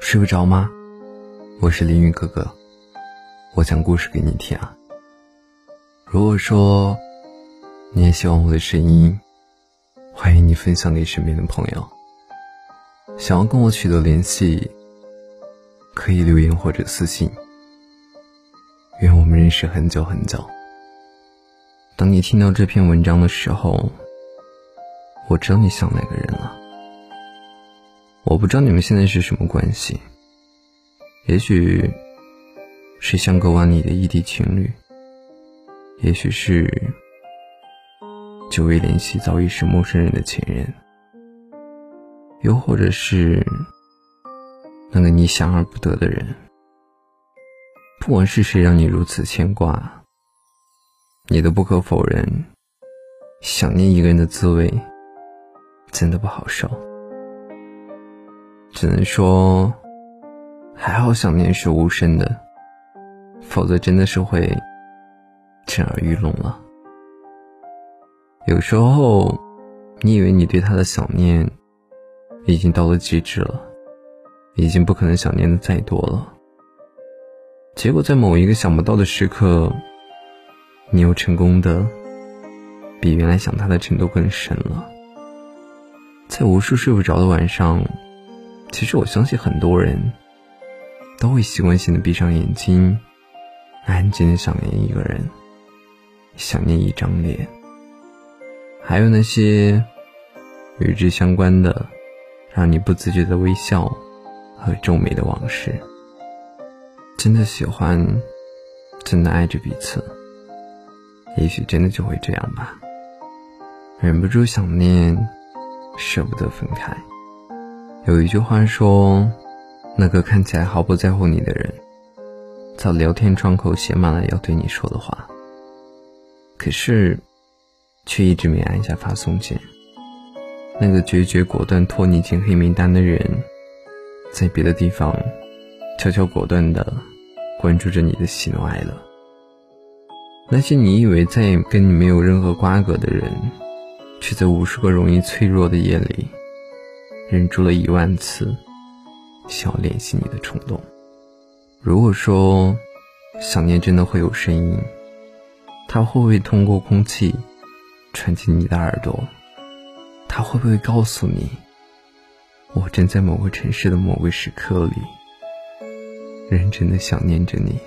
睡不着吗？我是凌云哥哥，我讲故事给你听啊。如果说你也喜欢我的声音，欢迎你分享给身边的朋友。想要跟我取得联系，可以留言或者私信。愿我们认识很久很久。当你听到这篇文章的时候，我知道你想哪个人了。我不知道你们现在是什么关系，也许是相隔万里的异地情侣，也许是久未联系早已是陌生人的前任，又或者是那个你想而不得的人。不管是谁让你如此牵挂，你都不可否认，想念一个人的滋味真的不好受。只能说，还好想念是无声的，否则真的是会震耳欲聋了。有时候，你以为你对他的想念已经到了极致了，已经不可能想念的再多了。结果在某一个想不到的时刻，你又成功的比原来想他的程度更深了。在无数睡不着的晚上。其实我相信很多人都会习惯性的闭上眼睛，安静的想念一个人，想念一张脸，还有那些与之相关的让你不自觉的微笑和皱眉的往事。真的喜欢，真的爱着彼此，也许真的就会这样吧，忍不住想念，舍不得分开。有一句话说：“那个看起来毫不在乎你的人，在聊天窗口写满了要对你说的话，可是，却一直没按下发送键。那个决绝果断拖你进黑名单的人，在别的地方悄悄果断的关注着你的喜怒哀乐。那些你以为再也跟你没有任何瓜葛的人，却在无数个容易脆弱的夜里。”忍住了一万次想要联系你的冲动。如果说想念真的会有声音，它会不会通过空气传进你的耳朵？它会不会告诉你，我正在某个城市的某个时刻里认真的想念着你？